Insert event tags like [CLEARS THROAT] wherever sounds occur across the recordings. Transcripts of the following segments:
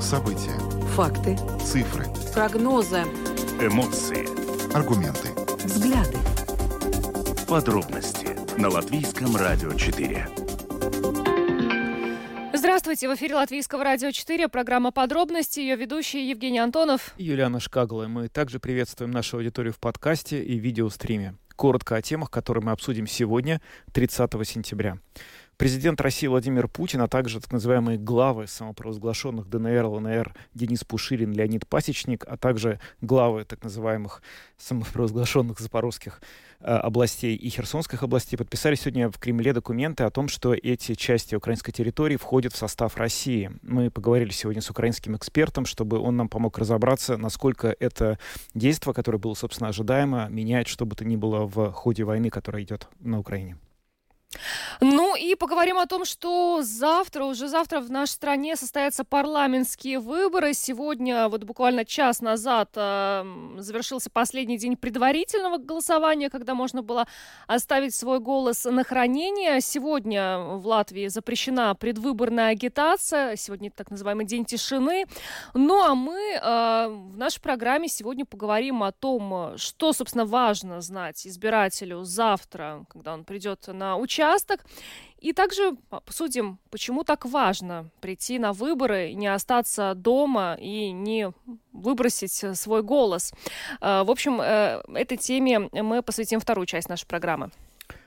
События. Факты. Цифры. Прогнозы. Эмоции. Аргументы. Взгляды. Подробности на Латвийском радио 4. Здравствуйте, в эфире Латвийского радио 4, программа «Подробности», ее ведущий Евгений Антонов. Юлиана Шкагла. Мы также приветствуем нашу аудиторию в подкасте и видеостриме. Коротко о темах, которые мы обсудим сегодня, 30 сентября. Президент России Владимир Путин, а также так называемые главы самопровозглашенных ДНР, ЛНР Денис Пушилин, Леонид Пасечник, а также главы так называемых самопровозглашенных запорожских э, областей и херсонских областей подписали сегодня в Кремле документы о том, что эти части украинской территории входят в состав России. Мы поговорили сегодня с украинским экспертом, чтобы он нам помог разобраться, насколько это действие, которое было, собственно, ожидаемо, меняет что бы то ни было в ходе войны, которая идет на Украине. Ну и поговорим о том, что завтра, уже завтра в нашей стране состоятся парламентские выборы. Сегодня, вот буквально час назад, э, завершился последний день предварительного голосования, когда можно было оставить свой голос на хранение. Сегодня в Латвии запрещена предвыборная агитация. Сегодня так называемый день тишины. Ну а мы э, в нашей программе сегодня поговорим о том, что, собственно, важно знать избирателю завтра, когда он придет на участие участок. И также обсудим, почему так важно прийти на выборы, не остаться дома и не выбросить свой голос. Э, в общем, э, этой теме мы посвятим вторую часть нашей программы.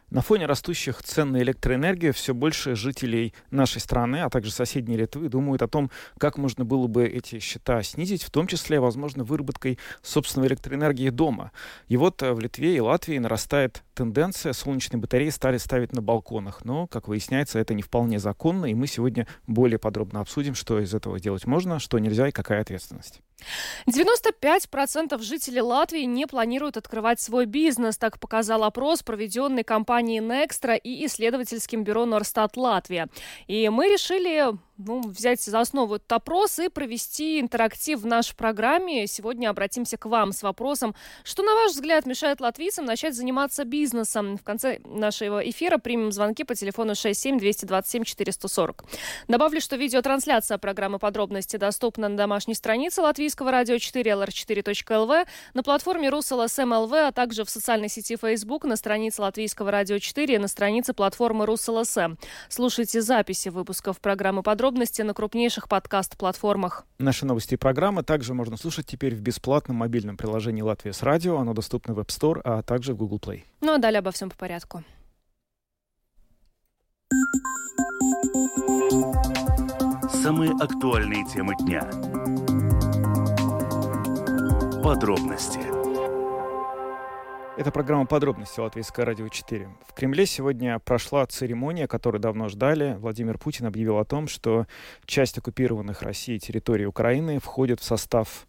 На фоне растущих цен на электроэнергию все больше жителей нашей страны, а также соседней Литвы, думают о том, как можно было бы эти счета снизить, в том числе, возможно, выработкой собственной электроэнергии дома. И вот э, в Литве и Латвии нарастает тенденция, солнечные батареи стали ставить на балконах. Но, как выясняется, это не вполне законно, и мы сегодня более подробно обсудим, что из этого делать можно, что нельзя и какая ответственность. 95% жителей Латвии не планируют открывать свой бизнес, так показал опрос, проведенный компанией Nextra и исследовательским бюро Норстат Латвия. И мы решили ну, взять за основу этот опрос и провести интерактив в нашей программе. Сегодня обратимся к вам с вопросом, что, на ваш взгляд, мешает латвийцам начать заниматься бизнесом. В конце нашего эфира примем звонки по телефону 67-227-440. Добавлю, что видеотрансляция программы «Подробности» доступна на домашней странице Латвийского радио 4 lr4.lv, на платформе rus.lsm.lv, а также в социальной сети Facebook, на странице Латвийского радио 4 и на странице платформы Rus.LSM. Слушайте записи выпусков программы «Подробности» подробности на крупнейших подкаст-платформах. Наши новости и программы также можно слушать теперь в бесплатном мобильном приложении «Latvijas Radio». Оно доступно в App Store, а также в Google Play. Ну а далее обо всем по порядку. Самые актуальные темы дня. Подробности это программа «Подробности» Латвийское радио 4. В Кремле сегодня прошла церемония, которую давно ждали. Владимир Путин объявил о том, что часть оккупированных Россией территорий Украины входит в состав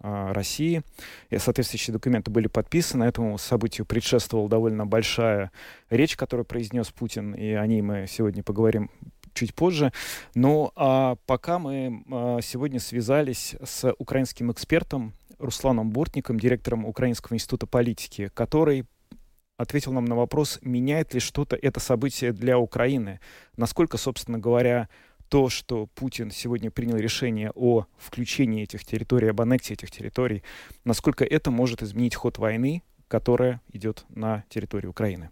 э, России. И соответствующие документы были подписаны. Этому событию предшествовала довольно большая речь, которую произнес Путин, и о ней мы сегодня поговорим чуть позже. Но а пока мы а, сегодня связались с украинским экспертом Русланом Бортником, директором Украинского института политики, который ответил нам на вопрос, меняет ли что-то это событие для Украины. Насколько, собственно говоря, то, что Путин сегодня принял решение о включении этих территорий, об аннексии этих территорий, насколько это может изменить ход войны, которая идет на территории Украины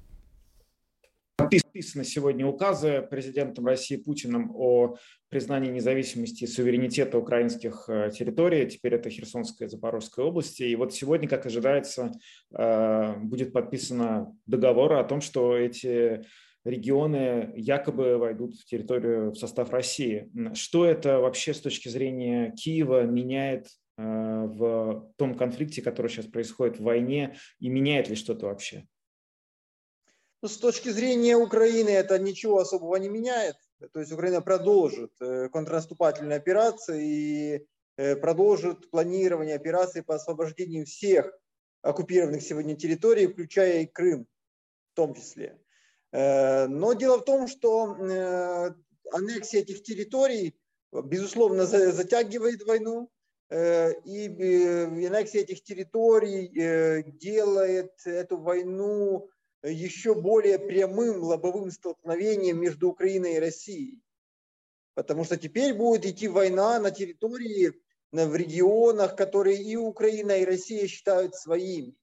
подписаны сегодня указы президентом России Путиным о признании независимости и суверенитета украинских э, территорий. Теперь это Херсонская и Запорожская области. И вот сегодня, как ожидается, э, будет подписано договор о том, что эти регионы якобы войдут в территорию, в состав России. Что это вообще с точки зрения Киева меняет э, в том конфликте, который сейчас происходит в войне, и меняет ли что-то вообще? Ну, с точки зрения Украины это ничего особого не меняет. То есть Украина продолжит э, контрнаступательные операции и э, продолжит планирование операций по освобождению всех оккупированных сегодня территорий, включая и Крым в том числе. Э, но дело в том, что аннексия этих территорий, безусловно, затягивает войну, и аннексия этих территорий делает эту войну еще более прямым лобовым столкновением между Украиной и Россией. Потому что теперь будет идти война на территории, в регионах, которые и Украина, и Россия считают своими.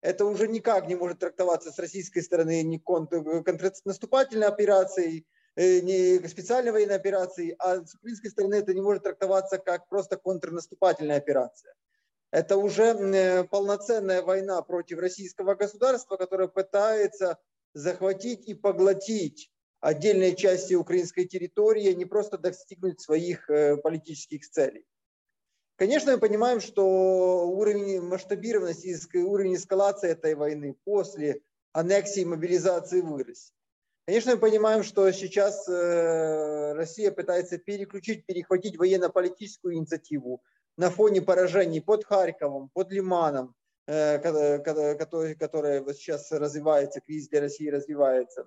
Это уже никак не может трактоваться с российской стороны ни контрнаступательной операцией, э, не специальной военной операцией, а с украинской стороны это не может трактоваться как просто контрнаступательная операция. Это уже э, полноценная война против российского государства, которое пытается захватить и поглотить отдельные части украинской территории, не просто достигнуть своих э, политических целей. Конечно, мы понимаем, что уровень масштабированности, уровень эскалации этой войны после аннексии и мобилизации вырос. Конечно, мы понимаем, что сейчас э, Россия пытается переключить, перехватить военно-политическую инициативу на фоне поражений под Харьковом, под Лиманом, э, который, которая сейчас развивается, кризис для России развивается.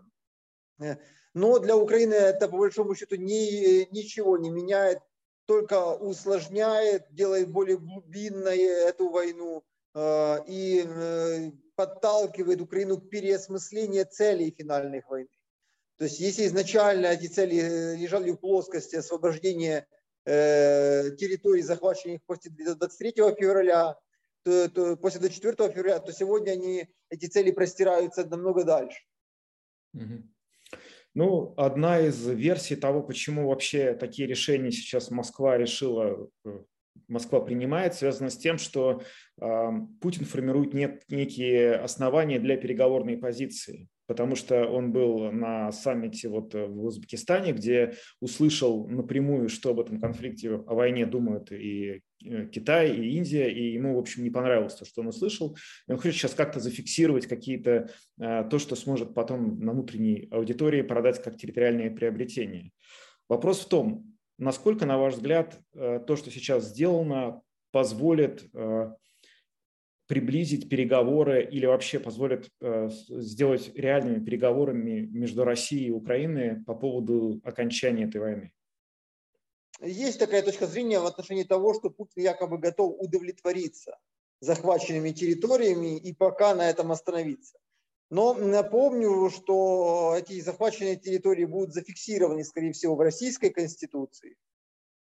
Но для Украины это по большому счету ни, ничего не меняет, только усложняет, делает более глубинной эту войну э, и э, подталкивает Украину к переосмыслению целей финальных войны. То есть если изначально эти цели э, лежали в плоскости освобождения территорий, захваченных после 23 февраля, то, то после 24 февраля, то сегодня они, эти цели простираются намного дальше. Ну, одна из версий того, почему вообще такие решения сейчас Москва решила, э, Москва принимает, связана с тем, что э, Путин формирует нек- некие основания для переговорной позиции потому что он был на саммите вот в Узбекистане, где услышал напрямую, что об этом конфликте, о войне думают и э, Китай, и Индия, и ему, в общем, не понравилось то, что он услышал. И он хочет сейчас как-то зафиксировать какие-то, э, то, что сможет потом на внутренней аудитории продать как территориальные приобретения. Вопрос в том, насколько, на ваш взгляд, э, то, что сейчас сделано, позволит приблизить переговоры или вообще позволит э, сделать реальными переговорами между Россией и Украиной по поводу окончания этой войны? Есть такая точка зрения в отношении того, что Путин якобы готов удовлетвориться захваченными территориями и пока на этом остановиться. Но напомню, что эти захваченные территории будут зафиксированы, скорее всего, в Российской Конституции.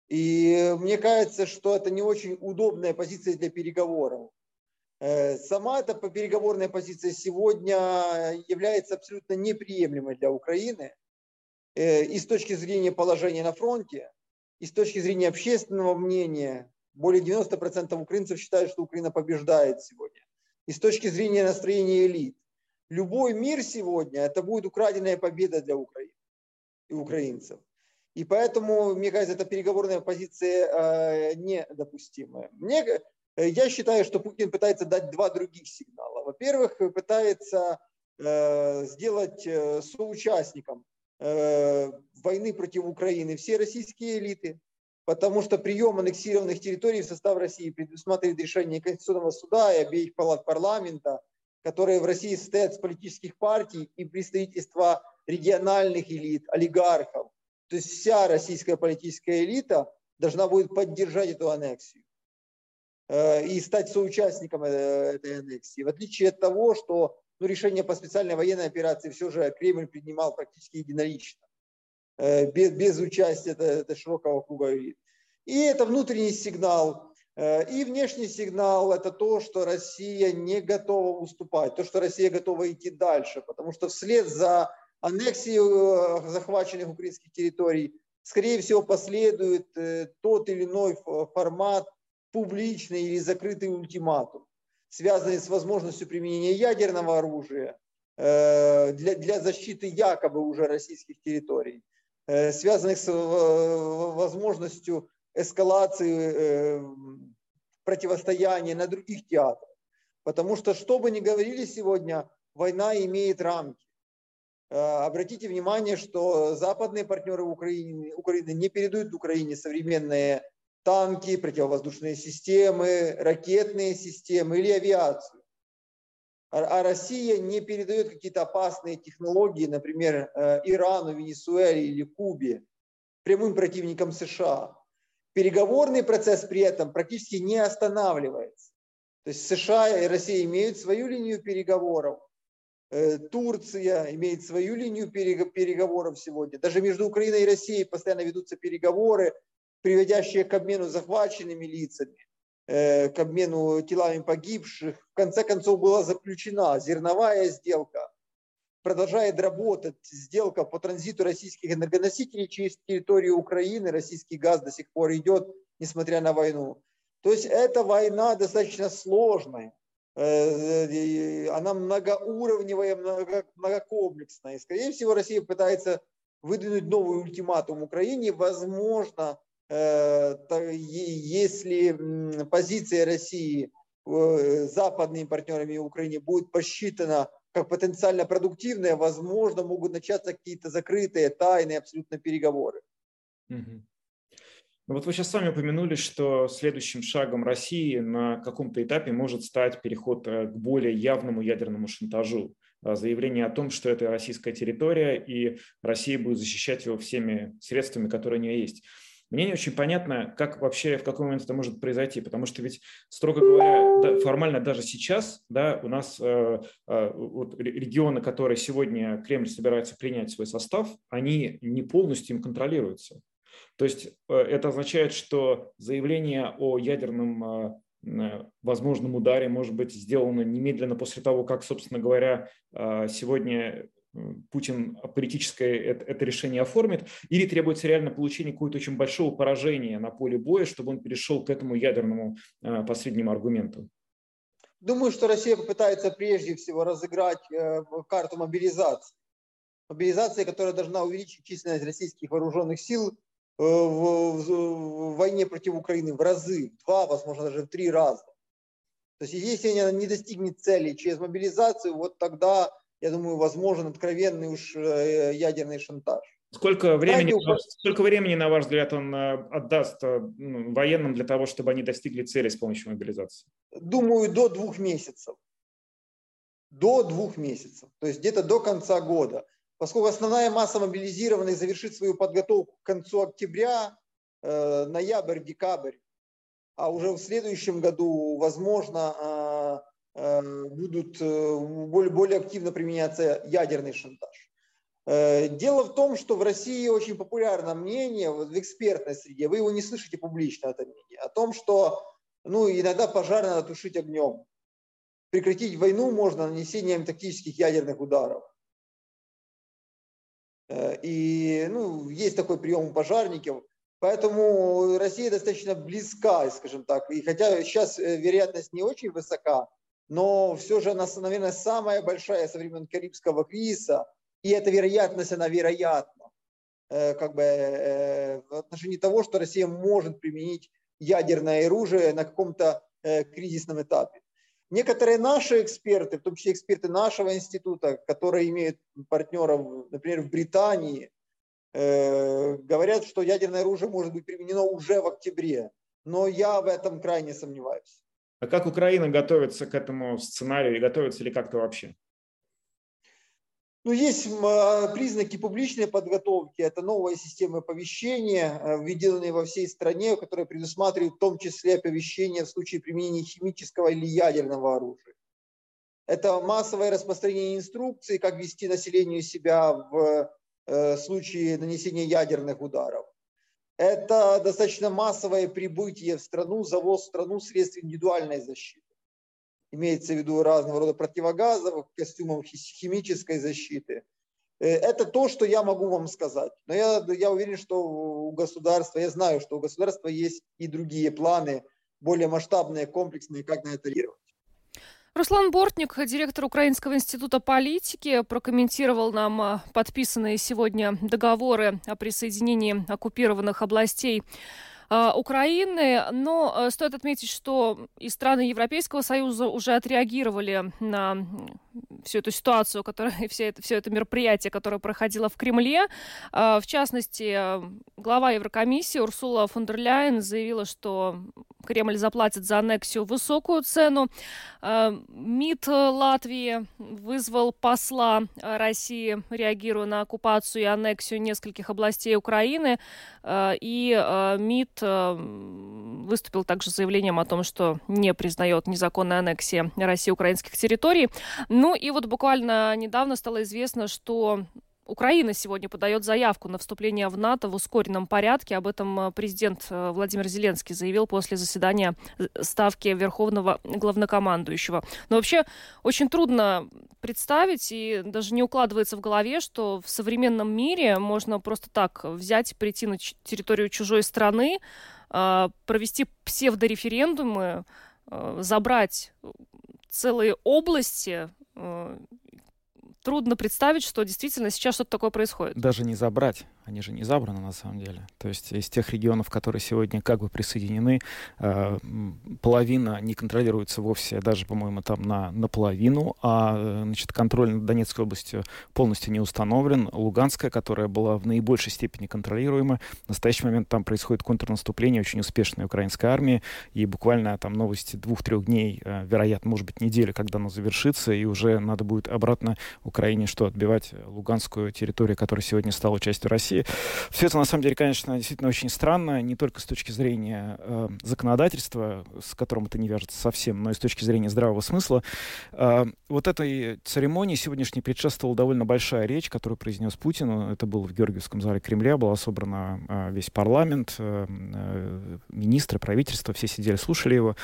И мне кажется, что это не очень удобная позиция для переговоров. Э, сама эта переговорная позиция сегодня является абсолютно неприемлемой для Украины э, и с точки зрения положения на фронте, и с точки зрения общественного мнения. Более 90% украинцев считают, что Украина побеждает сегодня. И с точки зрения настроения элит. Любой мир сегодня – это будет украденная победа для Украины и украинцев. И поэтому, мне кажется, эта переговорная позиция э, недопустимая. Мне, я считаю, что Путин пытается дать два других сигнала. Во-первых, пытается э, сделать э, соучастником войны против Украины все российские элиты, потому что прием аннексированных территорий в состав России предусматривает решение Конституционного суда и обеих палат парламента, которые в России состоят из политических партий и представительства региональных элит, олигархов. То есть вся российская политическая элита должна будет поддержать эту аннексию. Э, и стать соучастником э, этой аннексии. В отличие от того, что ну, решение по специальной военной операции все же Кремль принимал практически единолично, э, без, без участия это, это широкого круга. И это внутренний сигнал. И внешний сигнал – это то, что Россия не готова уступать, то, что Россия готова идти дальше, потому что вслед за аннексией захваченных украинских территорий, скорее всего, последует тот или иной формат публичный или закрытый ультиматум, связанный с возможностью применения ядерного оружия э, для, для защиты якобы уже российских территорий, э, связанных с э, возможностью эскалации противостояния на других театрах. Потому что, что бы ни говорили сегодня, война имеет рамки. Обратите внимание, что западные партнеры Украины, Украины не передают Украине современные танки, противовоздушные системы, ракетные системы или авиацию. А, а Россия не передает какие-то опасные технологии, например, э, Ирану, Венесуэле или Кубе, прямым противникам США. Переговорный процесс при этом практически не останавливается. То есть США и Россия имеют свою линию переговоров, Турция имеет свою линию переговоров сегодня. Даже между Украиной и Россией постоянно ведутся переговоры, приводящие к обмену захваченными лицами, к обмену телами погибших. В конце концов была заключена зерновая сделка, продолжает работать сделка по транзиту российских энергоносителей через территорию Украины. Российский газ до сих пор идет, несмотря на войну. То есть эта война достаточно сложная. Э, она многоуровневая, многокомплексная. И, скорее всего, Россия пытается выдвинуть новый ультиматум Украине. Возможно, э, если позиция России э, западными партнерами Украины будет посчитана как потенциально продуктивная, возможно, могут начаться какие-то закрытые, тайные абсолютно переговоры. Угу. Вот вы сейчас сами упомянули, что следующим шагом России на каком-то этапе может стать переход э, к более явному ядерному шантажу. Заявление о том, что это российская территория, и Россия будет защищать его всеми средствами, которые у нее есть. Мне не очень понятно, как вообще, в какой момент это может произойти, потому что ведь, строго говоря, да, формально даже сейчас да, у нас э, э, вот регионы, которые сегодня Кремль собирается принять свой состав, они не полностью им контролируются. То есть э, это означает, что заявление о ядерном э, э, возможном ударе может быть сделано немедленно после того, как, собственно говоря, сегодня Путин политическое это, решение оформит, или требуется реально получение какого-то очень большого поражения на поле боя, чтобы он перешел к этому ядерному э, последнему аргументу? Думаю, что Россия попытается прежде всего разыграть э, карту мобилизации. Мобилизация, которая должна увеличить численность российских вооруженных сил э, в войне против Украины в разы, в два, возможно, даже в три раза. То есть если она не достигнет цели через мобилизацию, вот тогда я думаю, возможен откровенный уж э, ядерный шантаж. Сколько времени, сколько времени, на ваш взгляд, он э, отдаст э, ну, военным для того, чтобы они достигли цели с помощью мобилизации? Думаю, до двух месяцев. До двух месяцев. То есть где-то до конца года. Поскольку основная масса мобилизированных завершит свою подготовку к концу октября, ноябрь, декабрь, а уже в следующем году, возможно, будут э, более, более активно применяться ядерный шантаж. Э, дело в том, что в России очень популярно мнение в экспертной среде, вы его не слышите публично, это мнение, о том, что ну, иногда пожар надо тушить огнем. Прекратить войну можно нанесением тактических ядерных ударов. И ну, есть такой прием у пожарников. Поэтому Россия достаточно близка, скажем так. И хотя сейчас вероятность не очень высока, но все же она, наверное, самая большая со времен Карибского кризиса, и эта вероятность, она вероятна, э, как бы э, в отношении того, что Россия может применить ядерное оружие на каком-то э, кризисном этапе. Некоторые наши эксперты, в том числе эксперты нашего института, которые имеют партнеров, например, в Британии, говорят, что ядерное оружие может быть применено уже в октябре. Но я в этом крайне сомневаюсь. А как Украина готовится к этому сценарию и готовится ли как-то вообще? Ну, есть а, признаки публичной подготовки. Это новая система оповещения, э, введенная во всей стране, которая предусматривает в том числе оповещение в случае применения химического или ядерного оружия. Это массовое распространение инструкций, как вести населению себя в э, случае нанесения ядерных ударов. Это достаточно массовое прибытие в страну, завоз в страну средств индивидуальной защиты. Имеется в виду разного рода противогазов, костюмов химической защиты. Э, это то, что я могу вам сказать. Но я, я уверен, что у государства, я знаю, что у государства есть и другие планы, более масштабные, комплексные, как на это реагировать. Руслан Бортник, директор Украинского института политики, прокомментировал нам а, подписанные сегодня договоры о присоединении оккупированных областей а, Украины. Но а, стоит отметить, что и страны Европейского Союза уже отреагировали на всю эту ситуацию, которая, [LAUGHS] все это, все это мероприятие, которое проходило в Кремле. В частности, глава Еврокомиссии Урсула фон дер Ляйен заявила, что Кремль заплатит за аннексию высокую цену. Э, МИД Латвии вызвал посла России, реагируя на оккупацию и аннексию нескольких областей Украины. Э, и э, МИД выступил также с заявлением о том, что не признает незаконной аннексии России украинских территорий. Ну и вот буквально недавно стало известно, что Украина сегодня подает заявку на вступление в НАТО в ускоренном порядке. Об этом э, президент э, Владимир Зеленский заявил после заседания э, Ставки Верховного Главнокомандующего. Но вообще очень трудно представить и даже не укладывается в голове, что в современном мире можно просто так взять, прийти на территорию чужой страны, провести псевдореферендумы, забрать целые области трудно представить, что действительно сейчас что-то такое происходит. Даже не забрать, они же не забраны на самом деле. То есть из тех регионов, которые сегодня как бы присоединены, э, половина не контролируется вовсе, даже, по-моему, там на наполовину, а значит, контроль над Донецкой областью полностью не установлен. Луганская, которая была в наибольшей степени контролируема, в настоящий момент там происходит контрнаступление очень успешной украинской армии, и буквально там новости двух-трех дней, э, вероятно, может быть, недели, когда оно завершится, и уже надо будет обратно Украине что, отбивать луганскую территорию, которая сегодня стала частью России. Все это, на самом деле, конечно, действительно очень странно, не только с точки зрения э, законодательства, с которым это не вяжется совсем, но и с точки зрения здравого смысла. Э, вот этой церемонии сегодняшней предшествовала довольно большая речь, которую произнес Путин. Это было в Георгиевском зале Кремля, была собрана э, весь парламент, э, э, министры, правительство, все сидели, слушали его.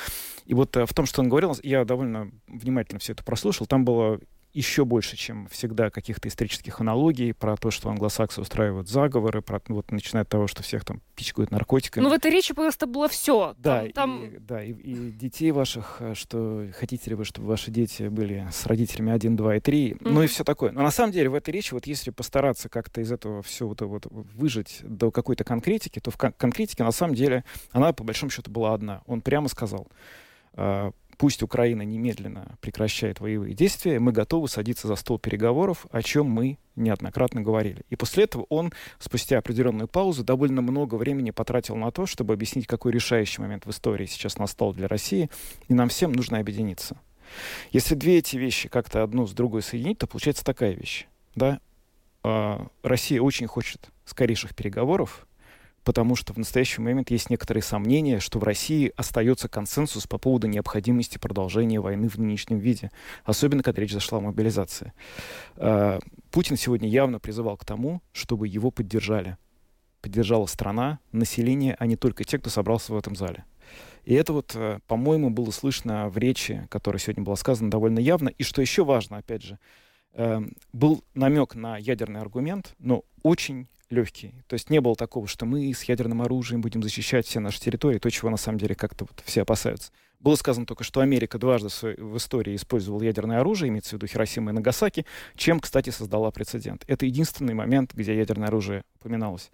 И вот э, в том, что он говорил, я довольно внимательно все это прослушал, там было еще больше, чем всегда, каких-то исторических аналогий про то, что англосаксы устраивают заговоры, про, ну, вот, начиная от того, что всех там пичкают наркотиками. Ну, в этой речи просто было все. Да, там, там... И, да и, и детей ваших, э, что хотите ли вы, чтобы ваши дети были с родителями 1, 2 и 3, mm-hmm. ну и все такое. Но на самом деле в этой речи, вот если постараться как-то из этого все вот, вот выжить до какой-то конкретики, то в кон- конкретике на самом деле она по большому счету была одна. Он прямо сказал, а, пусть Украина немедленно прекращает воевые действия, мы готовы садиться за стол переговоров, о чем мы неоднократно говорили. И после этого он, спустя определенную паузу, довольно много времени потратил на то, чтобы объяснить, какой решающий момент в истории сейчас настал для России, и нам всем нужно объединиться. Если две эти вещи как-то одну с другой соединить, то получается такая вещь. Да? А, Россия очень хочет скорейших переговоров, потому что в настоящий момент есть некоторые сомнения, что в России остается консенсус по поводу необходимости продолжения войны в нынешнем виде, особенно когда речь зашла о мобилизации. А, Путин сегодня явно призывал к тому, чтобы его поддержали. Поддержала страна, население, а не только те, кто собрался в этом зале. И это вот, э, по-моему, было слышно в речи, которая сегодня была сказана довольно явно. И что еще важно, опять же, эм, был намек на ядерный аргумент, но очень легкий. То есть не было такого, что мы с ядерным оружием будем защищать все наши территории, то, чего на самом деле как-то вот все опасаются. Было сказано только, что Америка дважды в истории использовала ядерное оружие, имеется в виду Хиросима и Нагасаки, чем, кстати, создала прецедент. Это единственный момент, где ядерное оружие упоминалось.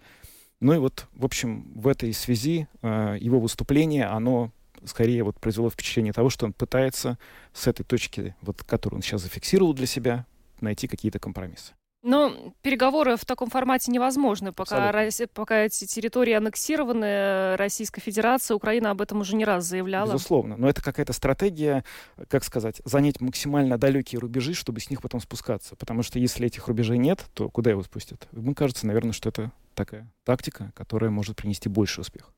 Ну и вот, в общем, в этой связи э, его выступление, оно скорее вот произвело впечатление того, что он пытается с этой точки, вот, которую он сейчас зафиксировал для себя, найти какие-то компромиссы. Но переговоры в таком формате невозможны, пока, Россия, пока эти территории аннексированы Российской Федерацией. Украина об этом уже не раз заявляла. Безусловно. Но это какая-то стратегия, как сказать, занять максимально далекие рубежи, чтобы с них потом спускаться. Потому что если этих рубежей нет, то куда его спустят? Мне кажется, наверное, что это такая тактика, которая может принести больше успех.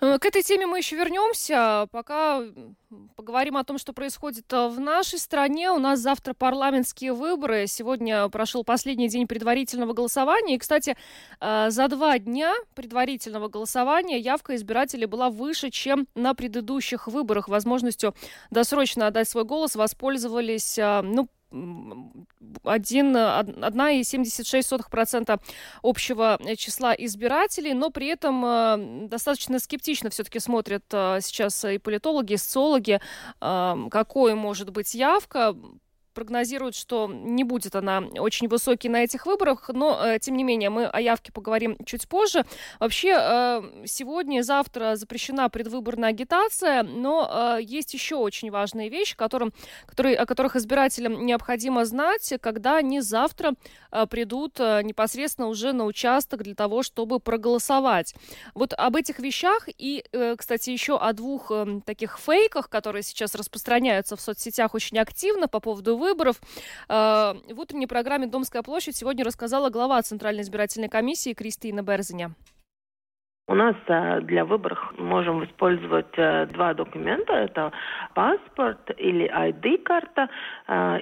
Э, к этой теме мы еще вернемся. Пока поговорим о том, что происходит э, в нашей стране. У нас завтра парламентские выборы. Сегодня прошел последний день предварительного голосования. И, кстати, э, за два дня предварительного голосования явка избирателей была выше, чем на предыдущих выборах. Возможностью досрочно отдать свой голос воспользовались ну, 1,76% общего числа избирателей, но при этом э, достаточно скептично все-таки смотрят э, сейчас и политологи, и социологи, э, какой может быть явка прогнозируют, что не будет она очень высокой на этих выборах, но, э, тем не менее, мы о явке поговорим чуть позже. Вообще, э, сегодня и завтра запрещена предвыборная агитация, но э, есть еще очень важные вещи, которым, которые, о которых избирателям необходимо знать, когда они завтра придут непосредственно уже на участок для того, чтобы проголосовать. Вот об этих вещах и, кстати, еще о двух э, таких фейках, которые сейчас распространяются в соцсетях очень активно по поводу выборов. Э, в утренней программе «Домская площадь» сегодня рассказала глава Центральной избирательной комиссии Кристина Берзиня. У нас для выборов можем использовать два документа. Это паспорт или ID-карта.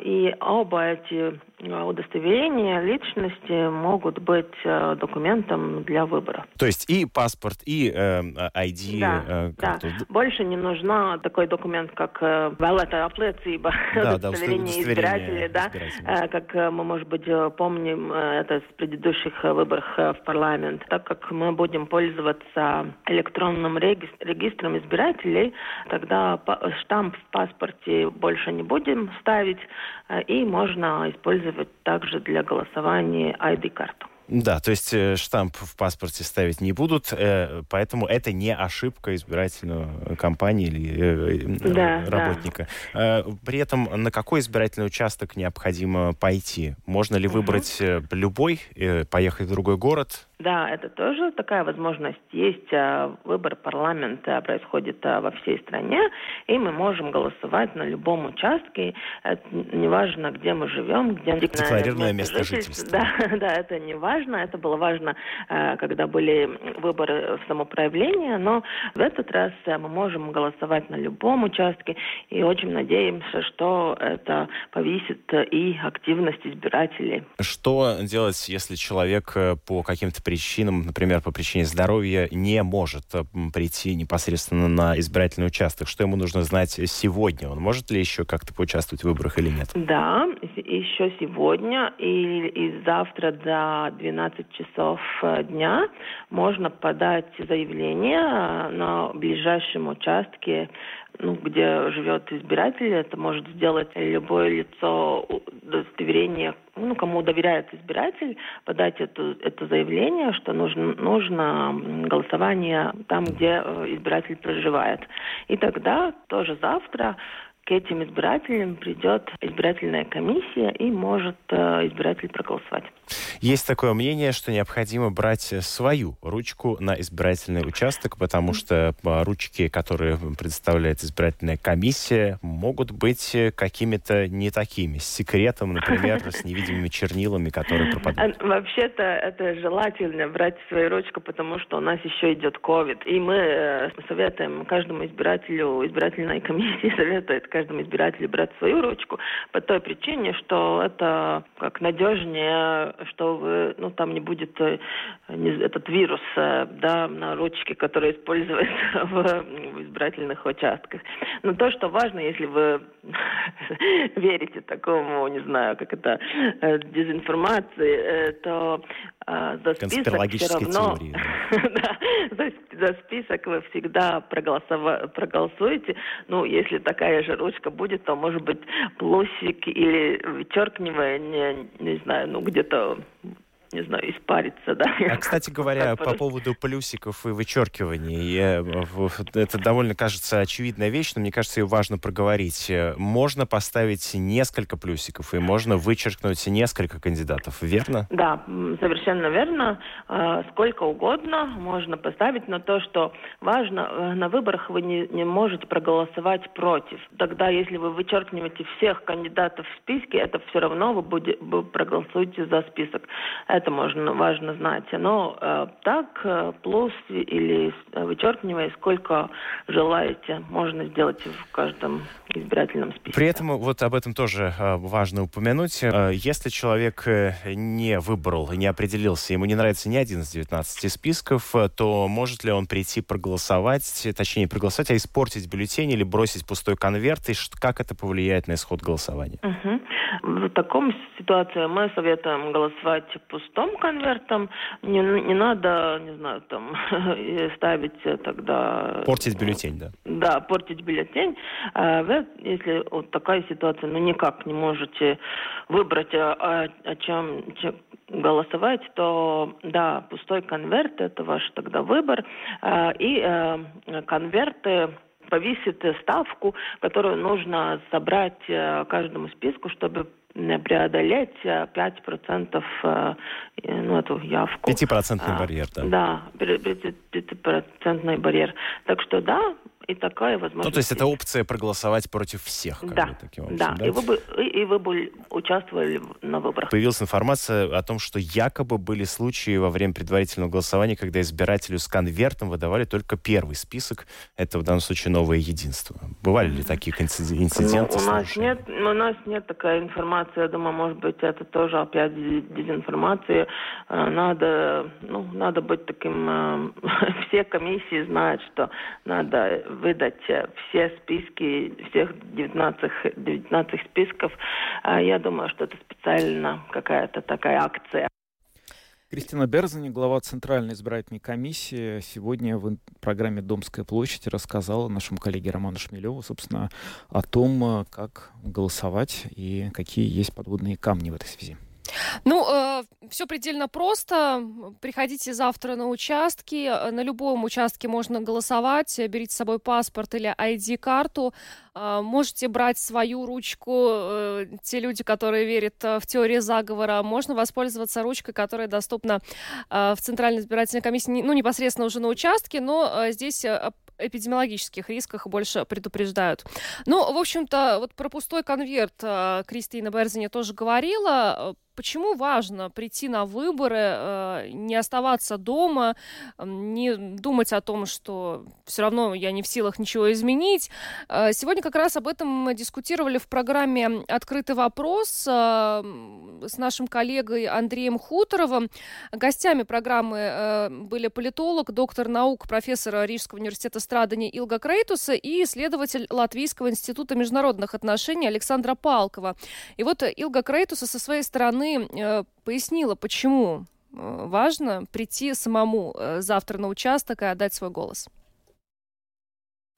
И оба эти удостоверения личности могут быть документом для выборов. То есть и паспорт, и э, ID. Да, э, да. Больше не нужна такой документ, как vēlētāja apliecība, да, удостоверение избирателя, да, как мы, может быть, помним это с предыдущих выборов в парламент. Так как мы будем пользоваться электронным регистром избирателей, тогда штамп в паспорте больше не будем ставить, и можно использовать также для голосования ID-карту. Да, то есть э, штамп в паспорте ставить не будут, э, поэтому это не ошибка избирательного кампании или э, да, работника. Да. При этом на какой избирательный участок необходимо пойти? Можно ли выбрать угу. любой, поехать в другой город? Да, это тоже такая возможность есть. А, выбор парламента происходит а, во всей стране, и мы можем голосовать на любом участке. Это неважно, где мы живем, где декларированное место, жительства. Да, [LAUGHS] да, это не важно. Это было важно, а, когда были выборы в самоуправление, но в этот раз мы можем голосовать на любом участке, и очень надеемся, что это повысит и активность избирателей. Что делать, если человек э, по каким-то причинам, например, по причине здоровья, не может э, прийти непосредственно на избирательный участок? Что ему нужно знать сегодня? Он может ли еще как-то поучаствовать в выборах или нет? Да, еще сегодня и, и завтра до 12 часов э, дня можно подать заявление э, на ближайшем участке ну, где живет избиратель, это может сделать любое лицо удостоверение, ну, кому доверяет избиратель, подать это, это заявление, что нужно, нужно голосование там, где э, избиратель проживает. И тогда тоже завтра к этим избирателям придет избирательная комиссия и может э, избиратель проголосовать. Есть такое мнение, что необходимо брать свою ручку на избирательный участок, потому что а, ручки, которые представляет избирательная комиссия, могут быть какими-то не такими, с секретом, например, с невидимыми чернилами, которые пропадают. А, вообще-то это желательно брать свою ручку, потому что у нас еще идет ковид, и мы э, советуем каждому избирателю, избирательная комиссия [LAUGHS] советует каждому избирателю брать свою ручку по той причине, что это как надежнее что вы, ну, там не будет э, не, этот вирус э, да, на ручке, который используется [LAUGHS] в, в избирательных участках. Но то, что важно, если вы [LAUGHS] верите такому, не знаю, как это, э, дезинформации, то за список все равно... Теории, [LAUGHS] да. за, за список вы всегда проголосова... проголосуете. Ну, если такая же ручка будет, то, может быть, плюсик или вычеркивание, не, не знаю, ну, где-то не знаю, испариться, да. А, кстати говоря, по поводу плюсиков и вычеркиваний, я, это довольно кажется очевидная вещь, но мне кажется, ее важно проговорить. Можно поставить несколько плюсиков, и можно вычеркнуть несколько кандидатов, верно? Да, совершенно верно. А, сколько угодно можно поставить, но то, что важно, э, на выборах вы не, не можете проголосовать против. Тогда, если вы вычеркиваете всех кандидатов в списке, это все равно вы, будете, вы проголосуете за список это можно, важно знать. Но э, так, э, плюс или вычеркивая, сколько желаете, можно сделать в каждом избирательном списке. При этом вот об этом тоже э, важно упомянуть. Э, если человек э, не выбрал не определился, ему не нравится ни один из 19 списков, э, то может ли он прийти проголосовать, точнее проголосовать, а испортить бюллетень или бросить пустой конверт, и как это повлияет на исход голосования? Угу. В таком ситуации мы советуем голосовать пустым конвертом. Не, не надо, не знаю, там [LAUGHS] ставить тогда... Портить бюллетень, да? Да, портить бюллетень. А вы, если вот такая ситуация, ну никак не можете выбрать, о, о, о чем, чем голосовать, то да, пустой конверт это ваш тогда выбор. А, и э, конверты повесит ставку, которую нужно собрать э, каждому списку, чтобы преодолеть 5% э, э, ну, эту явку. 5% а, барьер, да? Да, 5% барьер. Так что да, и такая возможность. Ну, то есть это опция проголосовать против всех, да, бы, таким образом, да, да? И, вы бы, и, и вы бы участвовали на выборах. Появилась информация о том, что якобы были случаи во время предварительного голосования, когда избирателю с конвертом выдавали только первый список. Это в данном случае новое единство. Бывали ли такие инциденты? Ну, у нас нет, у нас нет такой информации. Я думаю, может быть, это тоже опять дезинформация. Э, надо, ну, надо быть таким... Э, [LAUGHS] все комиссии знают, что надо выдать э, все списки, всех 19, 19 списков. Я думаю, что это специально какая-то такая акция. Кристина Берзани, глава Центральной избирательной комиссии, сегодня в программе «Домская площадь» рассказала нашему коллеге Роману Шмелеву, собственно, о том, как голосовать и какие есть подводные камни в этой связи. Ну, э, все предельно просто. Приходите завтра на участки. На любом участке можно голосовать. Берите с собой паспорт или ID-карту. Э, можете брать свою ручку. Э, те люди, которые верят э, в теорию заговора, можно воспользоваться ручкой, которая доступна э, в Центральной избирательной комиссии, ну, непосредственно уже на участке, но э, здесь э, эпидемиологических рисках больше предупреждают. Ну, в общем-то, вот про пустой конверт э, Кристина Берзини тоже говорила. Почему важно прийти на выборы, э, не оставаться дома, не думать о том, что все равно я не в силах ничего изменить? Э, сегодня как раз об этом дискутировали в программе «Открытый вопрос» э, с нашим коллегой Андреем Хуторовым. Гостями программы были политолог, доктор наук, профессор Рижского университета Страдани Илга Крейтуса и исследователь Латвийского института международных отношений Александра Палкова. И вот Илга Крейтуса со своей стороны э, пояснила, почему э, важно прийти самому э, завтра на участок и отдать свой голос.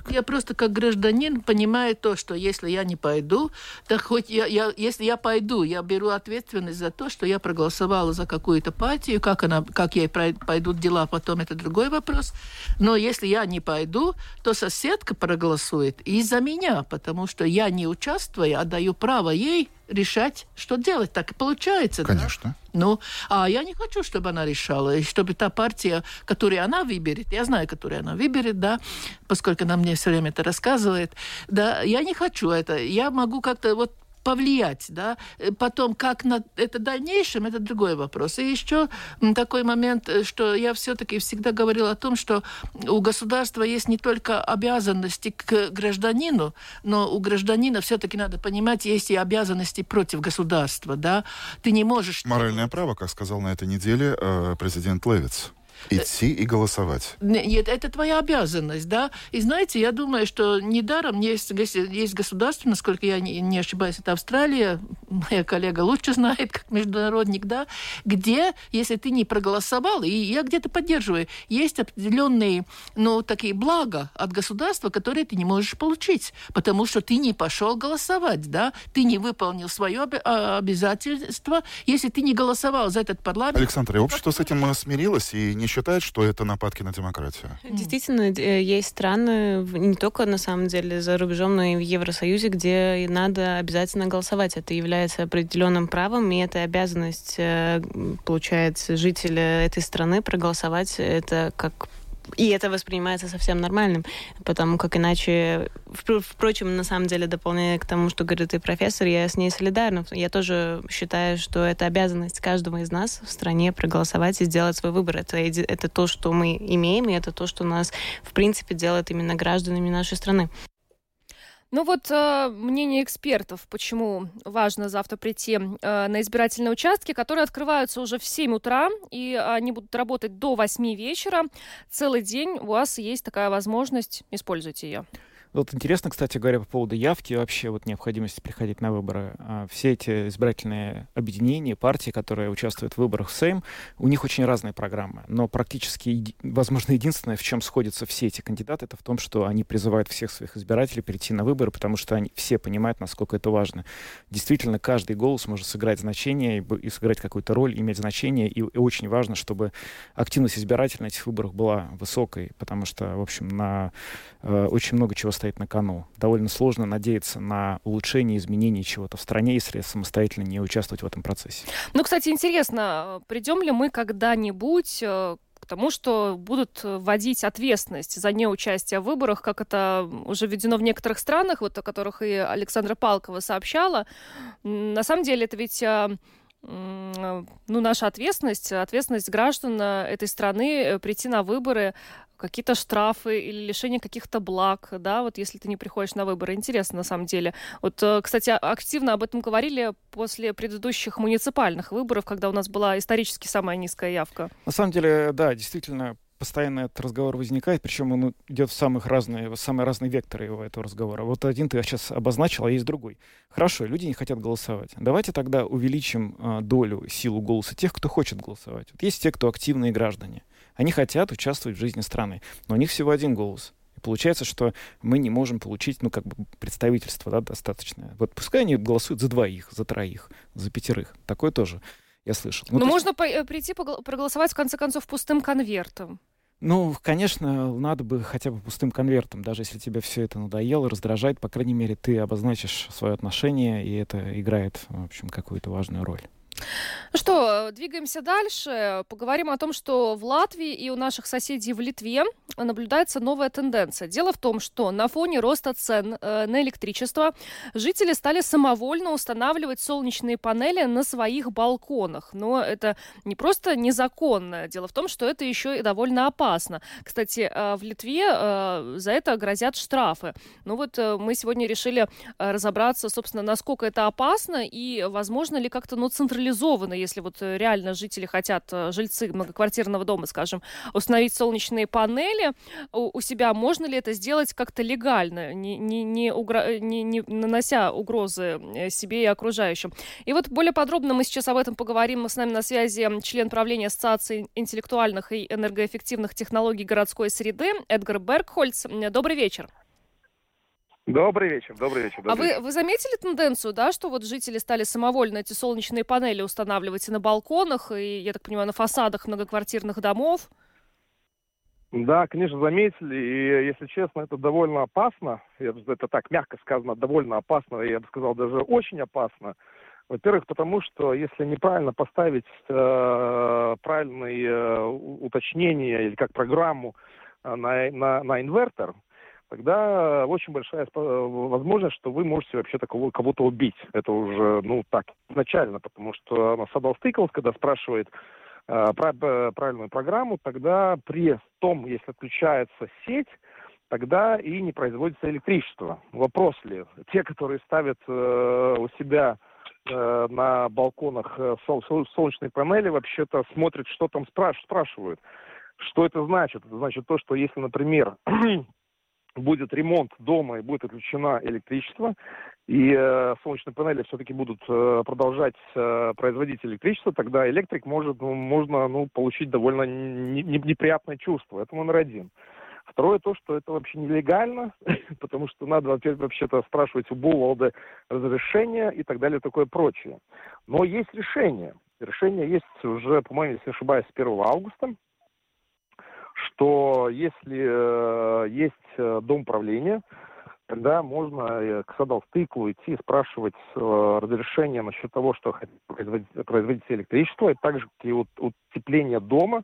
Я просто как гражданин понимаю то, что если я не пойду, так хоть я, я, если я пойду, я беру ответственность за то, что я проголосовала за какую-то партию, как, она, как ей пойдут дела, потом это другой вопрос. Но если я не пойду, то соседка проголосует из-за меня, потому что я не участвую, а даю право ей решать, что делать. Так и получается. Конечно. Да? Ну, а я не хочу, чтобы она решала, и чтобы та партия, которую она выберет, я знаю, которую она выберет, да, поскольку она мне все время это рассказывает, да, я не хочу это. Я могу как-то вот повлиять, да. Э, потом, как на это дальнейшем, это другой вопрос. И еще такой момент, э, что я все-таки всегда говорила о том, что у государства есть не только обязанности к гражданину, но у гражданина все-таки надо понимать, есть и обязанности против государства, да. Ты не можешь... Моральное право, как сказал на этой неделе э, президент Левиц. Идти и голосовать. Нет, это твоя обязанность, да. И знаете, я думаю, что недаром есть, есть государство, насколько я не, не ошибаюсь, это Австралия, моя коллега лучше знает, как международник, да, где, если ты не проголосовал, и я где-то поддерживаю, есть определенные, ну, такие блага от государства, которые ты не можешь получить, потому что ты не пошел голосовать, да, ты не выполнил свое а, обязательство, если ты не голосовал за этот парламент. Александр, и общество с этим смирилось и не считает, что это нападки на демократию? Действительно, э, есть страны, не только на самом деле за рубежом, но и в Евросоюзе, где надо обязательно голосовать. Это является определенным правом, и это обязанность, э, получается, жителя этой страны проголосовать. Это как и это воспринимается совсем нормальным, потому как иначе... Впрочем, на самом деле, дополняя к тому, что говорит и профессор, я с ней солидарна. Я тоже считаю, что это обязанность каждого из нас в стране проголосовать и сделать свой выбор. Это, это то, что мы имеем, и это то, что нас, в принципе, делает именно гражданами нашей страны. Ну вот э, мнение экспертов, почему важно завтра прийти э, на избирательные участки, которые открываются уже в 7 утра, и они будут работать до 8 вечера. Целый день у вас есть такая возможность, используйте ее. Вот интересно, кстати говоря, по поводу явки вообще вот необходимости приходить на выборы. А, все эти избирательные объединения, партии, которые участвуют в выборах в Сейм, у них очень разные программы. Но практически, возможно, единственное, в чем сходятся все эти кандидаты, это в том, что они призывают всех своих избирателей перейти на выборы, потому что они все понимают, насколько это важно. Действительно, каждый голос может сыграть значение и, сыграть какую-то роль, иметь значение. И очень важно, чтобы активность избирателей на этих выборах была высокой, потому что, в общем, на э, очень много чего стоит на кону. Довольно сложно надеяться на улучшение, изменение чего-то в стране, если самостоятельно не участвовать в этом процессе. Ну, кстати, интересно, придем ли мы когда-нибудь э, тому, что будут вводить ответственность за неучастие в выборах, как это уже введено в некоторых странах, вот о которых и Александра Палкова сообщала. На самом деле это ведь а, ну, наша ответственность, ответственность граждан этой страны э, прийти на выборы, какие-то штрафы или лишение каких-то благ, да, вот если ты не приходишь на выборы. Интересно, на самом деле. Вот, э, кстати, активно об этом говорили после предыдущих муниципальных выборов, когда у нас была исторически самая низкая явка. На самом деле, да, действительно, постоянно этот разговор возникает, причем он идет в самых разные, в самые разные векторы его этого разговора. Вот один ты сейчас обозначил, а есть другой. Хорошо, люди не хотят голосовать. Давайте тогда увеличим э, долю, силу голоса тех, кто хочет голосовать. Вот есть те, кто активные граждане. Они хотят участвовать в жизни страны, но у них всего один голос. И получается, что мы не можем получить, ну, как бы, представительство, да, достаточное. Вот пускай они голосуют за двоих, за троих, за пятерых. Такое тоже я слышал. Ну, Но можно есть... по- э, прийти проголосовать, в конце концов, пустым конвертом. Ну, конечно, надо бы хотя бы пустым конвертом, даже если тебе все это надоело, раздражает, по крайней мере, ты обозначишь свое отношение, и это играет, в общем, какую-то важную роль. Ну что, двигаемся дальше. Поговорим о том, что в Латвии и у наших соседей в Литве наблюдается новая тенденция. Дело в том, что на фоне роста цен э, на электричество жители стали самовольно устанавливать солнечные панели на своих балконах. Но это не просто незаконно. Дело в том, что это еще и довольно опасно. Кстати, э, в Литве э, за это грозят штрафы. Ну вот э, мы сегодня решили э, разобраться, собственно, насколько это опасно и возможно ли как-то ну, централизовать централизованно, если вот э, реально жители хотят, э, жильцы многоквартирного дома, скажем, установить солнечные панели у, у себя, можно ли это сделать как-то легально, не, не, не, угро... не, не нанося угрозы э, себе и окружающим. И вот более подробно мы сейчас об этом поговорим. С нами на связи член правления Ассоциации интеллектуальных и энергоэффективных технологий городской среды Эдгар Бергхольц. Добрый вечер. Добрый вечер, добрый вечер. Добрый а вечер. вы, вы заметили тенденцию, да, что вот жители стали самовольно эти солнечные панели устанавливать и на балконах, и, я так понимаю, на фасадах многоквартирных домов? Да, конечно, заметили, и, если честно, это довольно опасно, это так мягко сказано, довольно опасно, я бы сказал, даже очень опасно. Во-первых, потому что если неправильно поставить э, правильные э, уточнения или как программу э, на, на, на инвертор, тогда очень большая возможность, что вы можете вообще-то кого-то убить. Это уже, ну, так, изначально, потому что Садал Стыклс, когда спрашивает э, правильную программу, тогда при том, если отключается сеть, тогда и не производится электричество. Вопрос ли, те, которые ставят э, у себя э, на балконах э, сол солнечные панели, вообще-то смотрят, что там спраш спрашивают. Что это значит? Это значит то, что если, например, [CLEARS THROAT] будет ремонт дома и будет отключено электричество, и э, солнечные панели все-таки будут э, продолжать э, производить электричество, тогда электрик может, ну, можно ну, получить довольно не, не, неприятное чувство. Это номер один. Второе то, что это вообще нелегально, [LAUGHS] потому что надо вообще-то спрашивать у Буллода разрешение и так далее, такое прочее. Но есть решение. Решение есть уже, по-моему, если не ошибаюсь, с 1 августа что если э, есть э, дом правления, тогда можно э, к садовстыку идти и спрашивать э, разрешение насчет того, что хотят производить, производить электричество, и также и вот утепление дома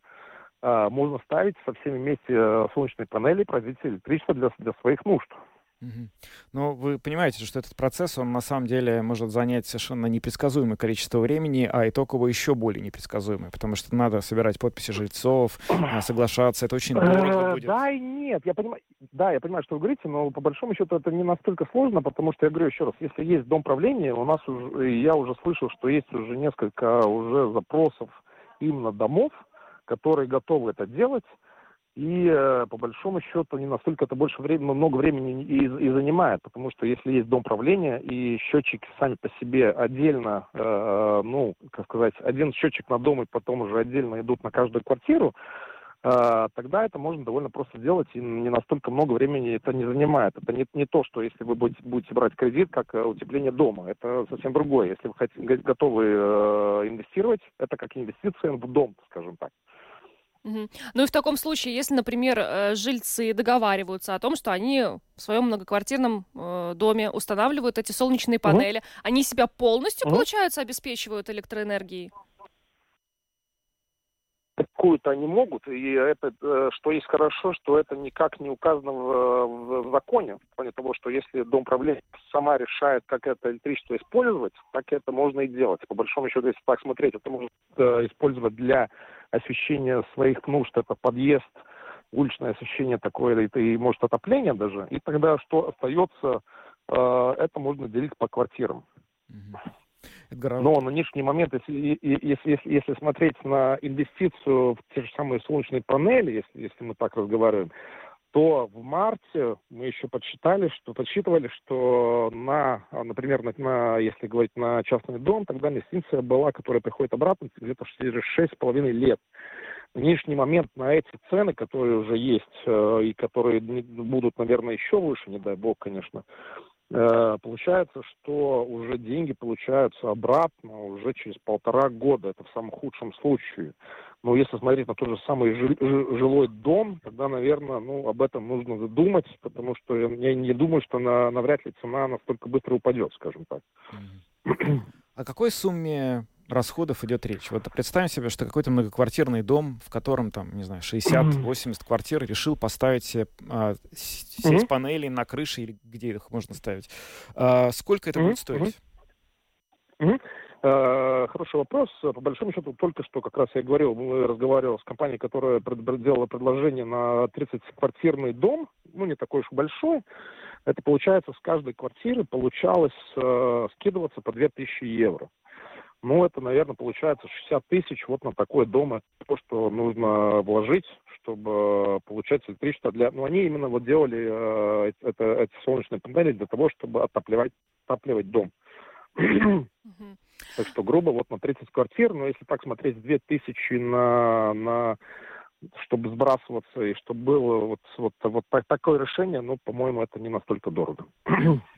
э, можно ставить со всеми вместе э, солнечные панели, производить электричество для, для своих нужд. Но вы понимаете, что этот процесс, он на самом деле может занять совершенно непредсказуемое количество времени, а итогово еще более непредсказуемое, потому что надо собирать подписи жильцов, а, соглашаться, это очень дорого э, будет. Да и нет, я понимаю, да, я понимаю, что вы говорите, но по большому счету это не настолько сложно, потому что я говорю еще раз, если есть дом правления, у нас уже, я уже слышал, что есть уже несколько уже запросов именно домов, которые готовы это делать, и э, по большому счету не настолько это больше времени, много времени и, и занимает, потому что если есть дом правления и счетчики сами по себе отдельно, э, ну, как сказать, один счетчик на дом и потом уже отдельно идут на каждую квартиру, э, тогда это можно довольно просто сделать и не настолько много времени это не занимает. Это не, не то, что если вы будете, будете брать кредит как э, утепление дома, это совсем другое. Если вы хотите, готовы э, инвестировать, это как инвестиция в дом, скажем так. Угу. Ну и в таком случае, если, например, э, жильцы договариваются о том, что они в своем многоквартирном э, доме устанавливают эти солнечные панели, угу. они себя полностью, угу. получается, обеспечивают электроэнергией? какую-то они могут, и это, э, что есть хорошо, что это никак не указано в, в законе, в плане того, что если дом правления сама решает, как это электричество использовать, так это можно и делать. По большому счету, если так смотреть, это можно э, использовать для освещения своих нужд, это подъезд, уличное освещение такое, это и может отопление даже, и тогда что остается, э, это можно делить по квартирам. Но на нынешний момент, если, если, если, если смотреть на инвестицию в те же самые солнечные панели, если, если мы так разговариваем, то в марте мы еще подсчитали, что подсчитывали, что на, например, на, на, если говорить на частный дом, тогда инвестиция была, которая приходит обратно, где-то через 6,5 лет. В нынешний момент на эти цены, которые уже есть, э, и которые будут, наверное, еще выше, не дай бог, конечно, получается, что уже деньги получаются обратно уже через полтора года. Это в самом худшем случае. Но если смотреть на тот же самый жилой дом, тогда, наверное, ну, об этом нужно задумать, потому что я не думаю, что на, навряд ли цена настолько быстро упадет, скажем так. О какой сумме расходов идет речь? Вот представим себе, что какой-то многоквартирный дом, в котором там, не знаю, 60-80 квартир, решил поставить а, сеть mm-hmm. панелей на крыше или где их можно ставить. А, сколько это mm-hmm. будет стоить? Uh, хороший вопрос. По большому счету, только что как раз я говорил, мы разговаривал с компанией, которая делала предложение на 30-квартирный дом, ну, не такой уж большой. Это получается, с каждой квартиры получалось uh, скидываться по 2000 евро. Ну, это, наверное, получается 60 тысяч вот на такой дом. Это то, что нужно вложить, чтобы получать электричество. Для... Ну, они именно вот делали э, это, эти солнечные панели для того, чтобы отапливать, отапливать дом. [CLEARS THROAT] Так что грубо вот на 30 квартир, но если так смотреть, 2000 на, на чтобы сбрасываться и чтобы было вот, вот, вот такое решение, ну, по-моему, это не настолько дорого. [CLEARS THROAT]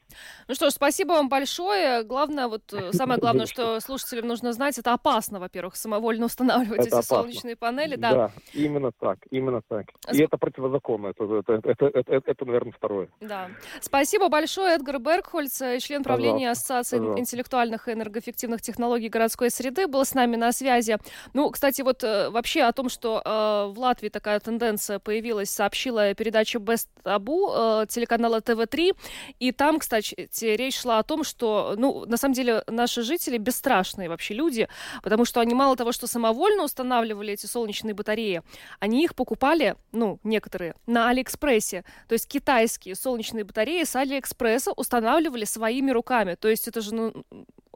Ну что ж, спасибо вам большое. Главное, вот э, самое главное, что слушателям нужно знать, это опасно, во-первых, самовольно устанавливать это эти опасно. солнечные панели. Да. да, именно так, именно так. И это противозаконно, это, это, это, это, это, это, наверное, второе. Да. Спасибо большое, Эдгар Бергхольц, э, член правления Ассоциации Пожалуйста. интеллектуальных и энергоэффективных технологий городской среды, был с нами на связи. Ну, кстати, вот э, вообще о том, что э, в Латвии такая тенденция появилась, сообщила передача Bez Tabu э, телеканала TV3, и там, кстати, кстати, речь шла о том, что, ну, на самом деле, наши жители бесстрашные вообще люди, потому что они мало того, что самовольно устанавливали эти солнечные батареи, они их покупали, ну, некоторые, на Алиэкспрессе. То есть китайские солнечные батареи с Алиэкспресса устанавливали своими руками. То есть это же, ну,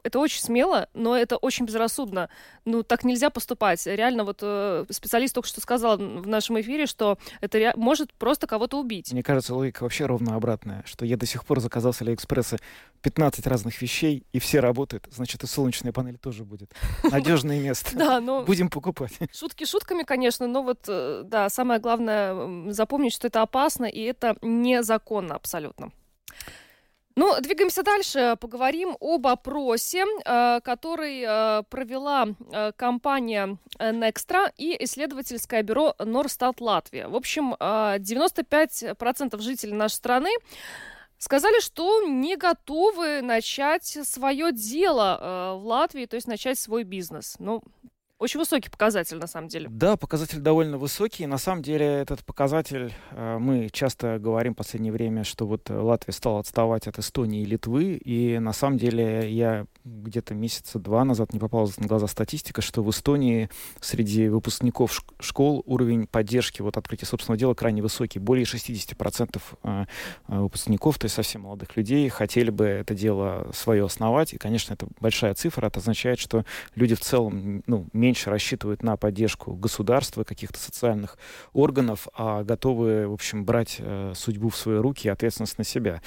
это очень смело, но это очень безрассудно. Ну, так нельзя поступать. Реально, вот э, специалист только что сказал в нашем эфире, что это ре... может просто кого-то убить. Мне кажется, логика вообще ровно обратная, что я до сих пор заказал с Алиэкспресса 15 разных вещей, и все работают. Значит, и солнечная панель тоже будет. [LAUGHS] Надежное место. Да, но... Будем покупать. Шутки шутками, конечно, но вот, э, да, самое главное запомнить, что это опасно, и это незаконно абсолютно. Ну, двигаемся дальше. Поговорим об опросе, э, который э, провела э, компания Nextra и исследовательское бюро Норстат Латвия. В общем, 95% жителей нашей страны сказали, что не готовы начать свое дело в Латвии, то есть начать свой бизнес. Ну, очень высокий показатель, на самом деле. Да, показатель довольно высокий. На самом деле этот показатель, э, мы часто говорим в последнее время, что вот Латвия стала отставать от Эстонии и Литвы. И на самом деле я где-то месяца два назад не попалась на глаза статистика, что в Эстонии среди выпускников школ уровень поддержки вот открытия собственного дела крайне высокий. Более 60% э, э, выпускников, то есть совсем молодых людей, хотели бы это дело свое основать. И, конечно, это большая цифра. Это означает, что люди в целом ну, меньше меньше рассчитывают на поддержку государства, каких-то социальных органов, а готовы, в общем, брать э, судьбу в свои руки и ответственность на себя.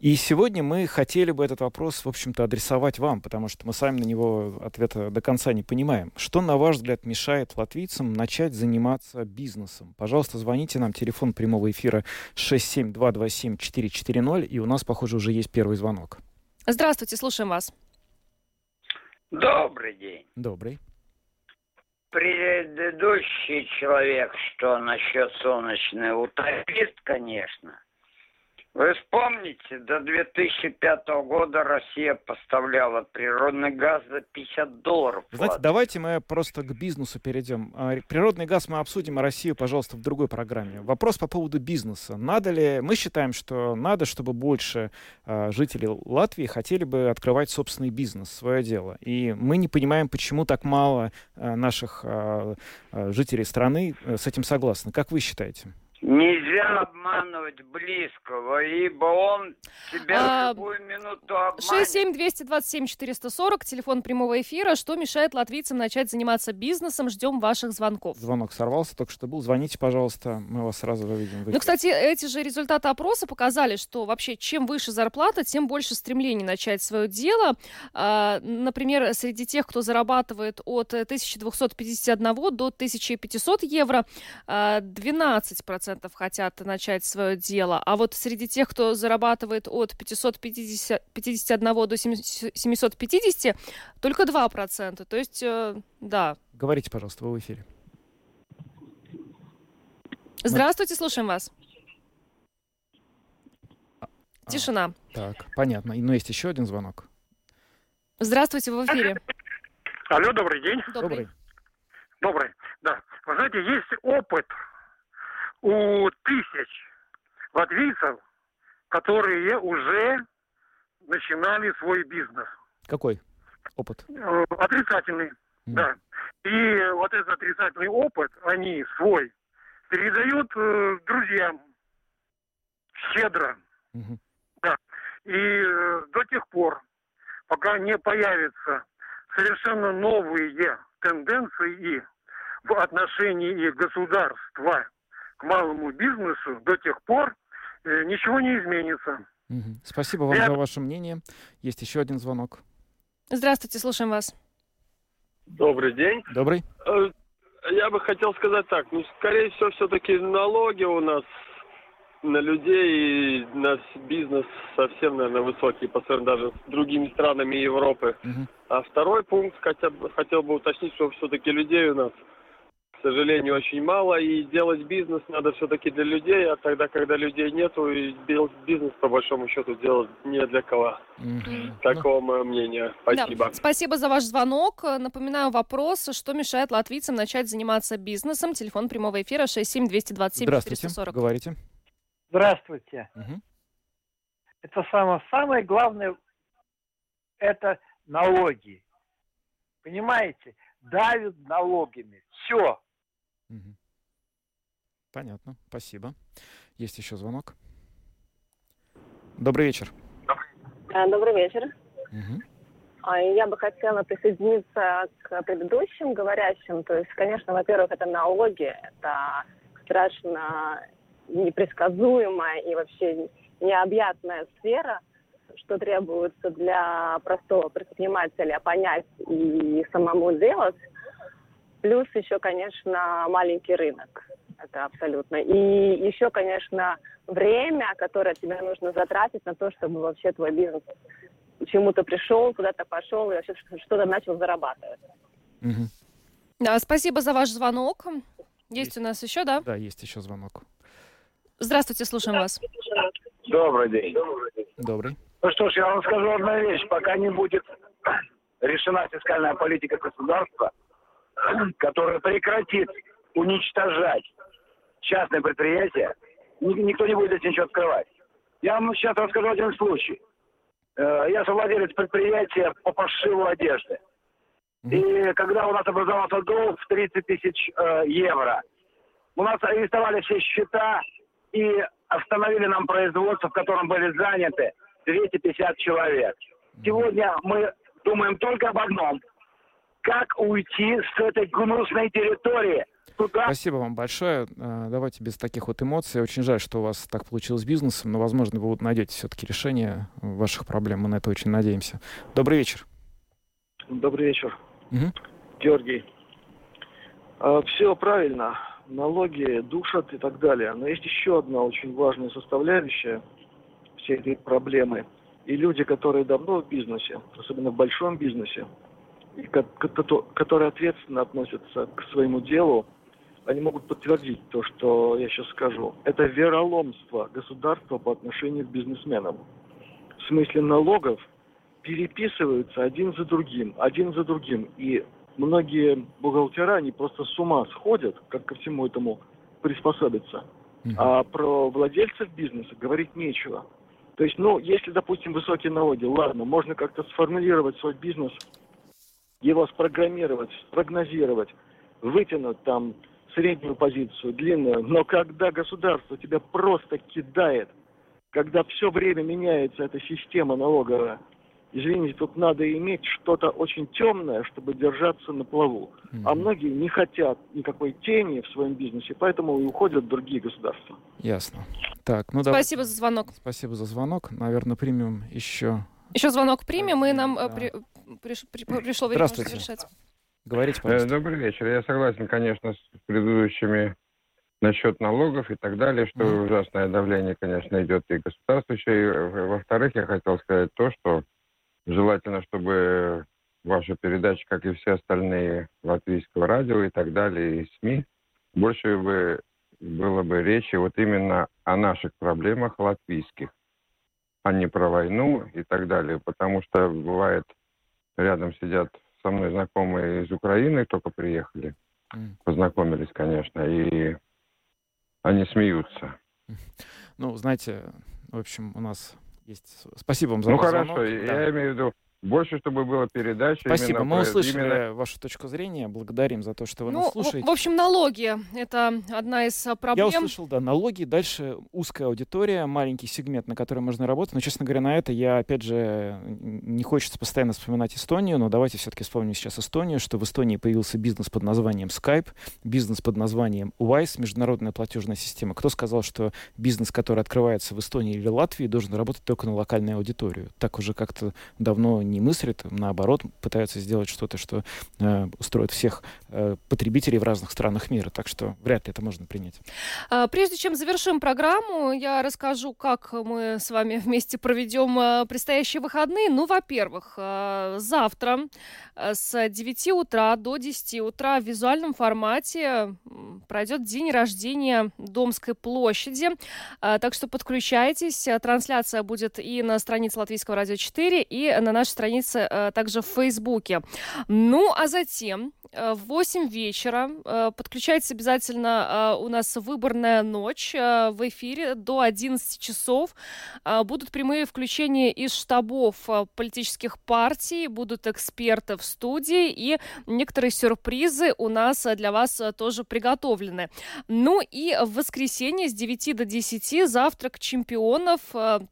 И сегодня мы хотели бы этот вопрос, в общем-то, адресовать вам, потому что мы сами на него ответа до конца не понимаем. Что, на ваш взгляд, мешает латвийцам начать заниматься бизнесом? Пожалуйста, звоните нам, телефон прямого эфира 67227-440, и у нас, похоже, уже есть первый звонок. Здравствуйте, слушаем вас. Добрый день. Добрый предыдущий человек, что насчет солнечной утопист, конечно. Вы вспомните, до 2005 года Россия поставляла природный газ за 50 долларов. Знаете, давайте мы просто к бизнесу перейдем. А, Природный газ мы обсудим, а Россию, пожалуйста, в другой программе. Вопрос по поводу бизнеса. Надо ли, мы считаем, что надо, чтобы больше а, жителей Латвии хотели бы открывать собственный бизнес, свое дело. И мы не понимаем, почему так мало а, наших жителей страны э, с этим согласны. Как вы считаете? Нельзя обманывать близкого, ибо он тебя а, любую минуту обманет. 67227-440, телефон прямого эфира. Что мешает латвийцам начать заниматься бизнесом? Ждем ваших звонков. Звонок сорвался, только что был. Звоните, пожалуйста, мы вас сразу увидим Ну, кстати, эти же результаты опроса показали, что вообще чем выше зарплата, тем больше стремлений начать свое дело. А, например, среди тех, кто зарабатывает от 1251 до 1500 евро, а, 12% 100% хотят начать свое дело. А вот среди тех, кто зарабатывает от 551 до 750, только 2 процента. То есть, э, да. Говорите, пожалуйста, вы в эфире. Здравствуйте, слушаем вас. А, а, Тишина. А, так, понятно. Но ну, есть еще один звонок. Здравствуйте, вы в эфире. Алло, добрый день. Добрый. Добрый. Да. Вы знаете, есть опыт у тысяч латвийцев, которые уже начинали свой бизнес. Какой опыт? Э, Отрицательный, да. И вот этот отрицательный опыт они свой передают э, друзьям щедро. Да. И э, до тех пор, пока не появятся совершенно новые тенденции в отношении государства к малому бизнесу, до тех пор э, ничего не изменится. Спасибо вам Я- за ваше мнение. Есть еще один звонок. Здравствуйте, слушаем вас. Добрый день. Добрый. Э, Я бы хотел сказать так, ну, скорее всего, все-таки налоги у нас на людей и на бизнес совсем, наверное, высокие по сравнению даже с другими странами Европы. А второй пункт, хотя бы, хотел бы уточнить, что все-таки людей у нас, сожалению, очень мало, и делать бизнес надо все-таки для людей, а тогда, когда людей нету, и бизнес, по большому счету, делать не для кого. Такого мое мнение. Спасибо. Да, спасибо за ваш звонок. Напоминаю вопрос, что мешает латвийцам начать заниматься бизнесом. Телефон прямого эфира 67227 Здравствуйте. 440. Говорите. Здравствуйте. Мгм. Это самое, самое главное, это налоги. Понимаете? Давят налогами. Все. Понятно. Спасибо. Есть еще звонок. Добрый вечер. А, Добрый вечер. А, Я бы хотела присоединиться к предыдущим говорящим. То есть, конечно, во-первых, это налоги, это страшно непредсказуемая и вообще необъятная сфера, что требуется для простого предпринимателя понять и самому делать. Плюс еще, конечно, маленький рынок. Это абсолютно. И еще, конечно, время, которое тебе нужно затратить на то, чтобы вообще твой бизнес чему-то пришел, куда-то пошел и вообще что-то начал зарабатывать. Мгм. Да, спасибо за ваш звонок. Есть у нас еще, да? Да, есть еще звонок. Здравствуйте, слушаем вас. Добрый день. Добрый. Ну что ж, я вам скажу одну вещь. Пока не будет [CLEARS THROAT] решена фискальная политика государства, [CLEARS THROAT] которая прекратит уничтожать частные предприятия, ни- никто не будет здесь ничего открывать. Я вам сейчас расскажу один случай. Э, Я совладелец предприятия по пошиву одежды. И когда у нас образовался долг в 30 тысяч э, евро, у нас арестовали все счета и остановили нам производство, в котором были заняты 250 человек. Сегодня мы думаем только об одном. Как уйти с этой гнусной территории туда, Спасибо вам большое. Э, Давайте без таких вот эмоций. Очень жаль, что у вас так получилось с бизнесом, но, возможно, вы вот найдете все-таки решение ваших проблем. Мы на это очень надеемся. Добрый вечер. Добрый вечер, Мгм. Георгий. все правильно, налоги душат и так далее. Но есть еще одна очень важная составляющая всей этой проблемы. И люди, которые давно в бизнесе, особенно в большом бизнесе, и которые ответственно относятся к своему делу, они могут подтвердить то, что я сейчас скажу. Это вероломство государства по отношению к бизнесменам. В смысле налогов переписываются один за другим, один за другим. И многие бухгалтера, они просто с ума сходят, как ко всему этому приспособиться. А про владельцев бизнеса говорить нечего. То есть, ну, если, допустим, высокие налоги, ладно, можно как-то сформулировать свой бизнес, его спрограммировать, спрогнозировать, вытянуть там среднюю позицию, длинную. Но когда государство тебя просто кидает, когда все время меняется эта система налоговая, извините, тут надо иметь что-то очень темное, чтобы держаться на плаву. Mm-hmm. А многие не хотят никакой тени в своем бизнесе, поэтому и уходят в другие государства. Ясно. Так, ну Спасибо да... за звонок. Спасибо за звонок. Наверное, примем еще... Еще звонок примем, и нам да. при, при, при, пришло время завершать. Говорите, пожалуйста. Добрый вечер. Я согласен, конечно, с предыдущими насчет налогов и так далее, что mm. ужасное давление, конечно, идет и государствующее. И, во-вторых, я хотел сказать то, что желательно, чтобы ваша передача, как и все остальные латвийского радио и так далее, и СМИ, больше бы было бы речи вот именно о наших проблемах латвийских, а не про войну и так далее. Потому что бывает, рядом сидят со мной знакомые из Украины, только приехали, познакомились, конечно, и они смеются. Ну, знаете, в общем, у нас есть... Спасибо вам за Ну, хорошо, звонок. я да. имею в виду, больше, чтобы было передача. Спасибо, мы про, услышали именно... вашу точку зрения, благодарим за то, что вы ну, нас слушаете. В, в общем, налоги — это одна из а, проблем. Я услышал, да, налоги, дальше узкая аудитория, маленький сегмент, на который можно работать, но, честно говоря, на это я, опять же, не хочется постоянно вспоминать Эстонию, но давайте все-таки вспомним сейчас Эстонию, что в Эстонии появился бизнес под названием Skype, бизнес под названием WISE, международная платежная система. Кто сказал, что бизнес, который открывается в Эстонии или Латвии, должен работать только на локальную аудиторию? Так уже как-то давно не мыслит, на наоборот, пытаются сделать что-то, что э, устроит всех э, потребителей в разных странах мира. Так что вряд ли это можно принять. А, прежде чем завершим программу, я расскажу, как мы с вами вместе проведем э, предстоящие выходные. Ну, во-первых, э, завтра э, с 9 утра до 10 утра в визуальном формате пройдет день рождения Домской площади. Так что подключайтесь. Трансляция будет и на странице Латвийского радио 4, и на нашей странице э, также в Фейсбуке. Ну, а затем э, в 8 вечера э, подключайтесь обязательно. Э, у нас выборная ночь в эфире до 11 часов. Будут прямые включения из штабов политических партий, будут эксперты в студии и некоторые сюрпризы у нас для вас тоже приготовлены. Ну и в воскресенье с 9 до 10 завтрак чемпионов.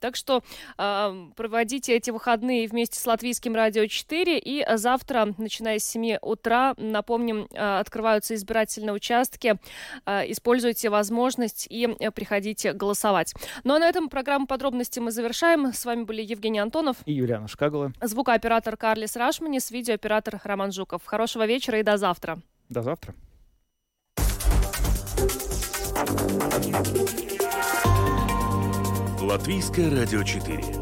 Так что проводите эти выходные вместе с Латвийским радио 4. И завтра, начиная с 7 утра, напомним, э, открываются избирательные участки. Э, используйте возможность и э, приходите голосовать. Ну а на этом программу подробности мы завершаем. С вами были Евгений Антонов и Юлиана Шкагула. Звукооператор Карлис Рашманис, видеооператор Роман Жуков. Хорошего вечера и до завтра. До завтра. Латвийское радио 4.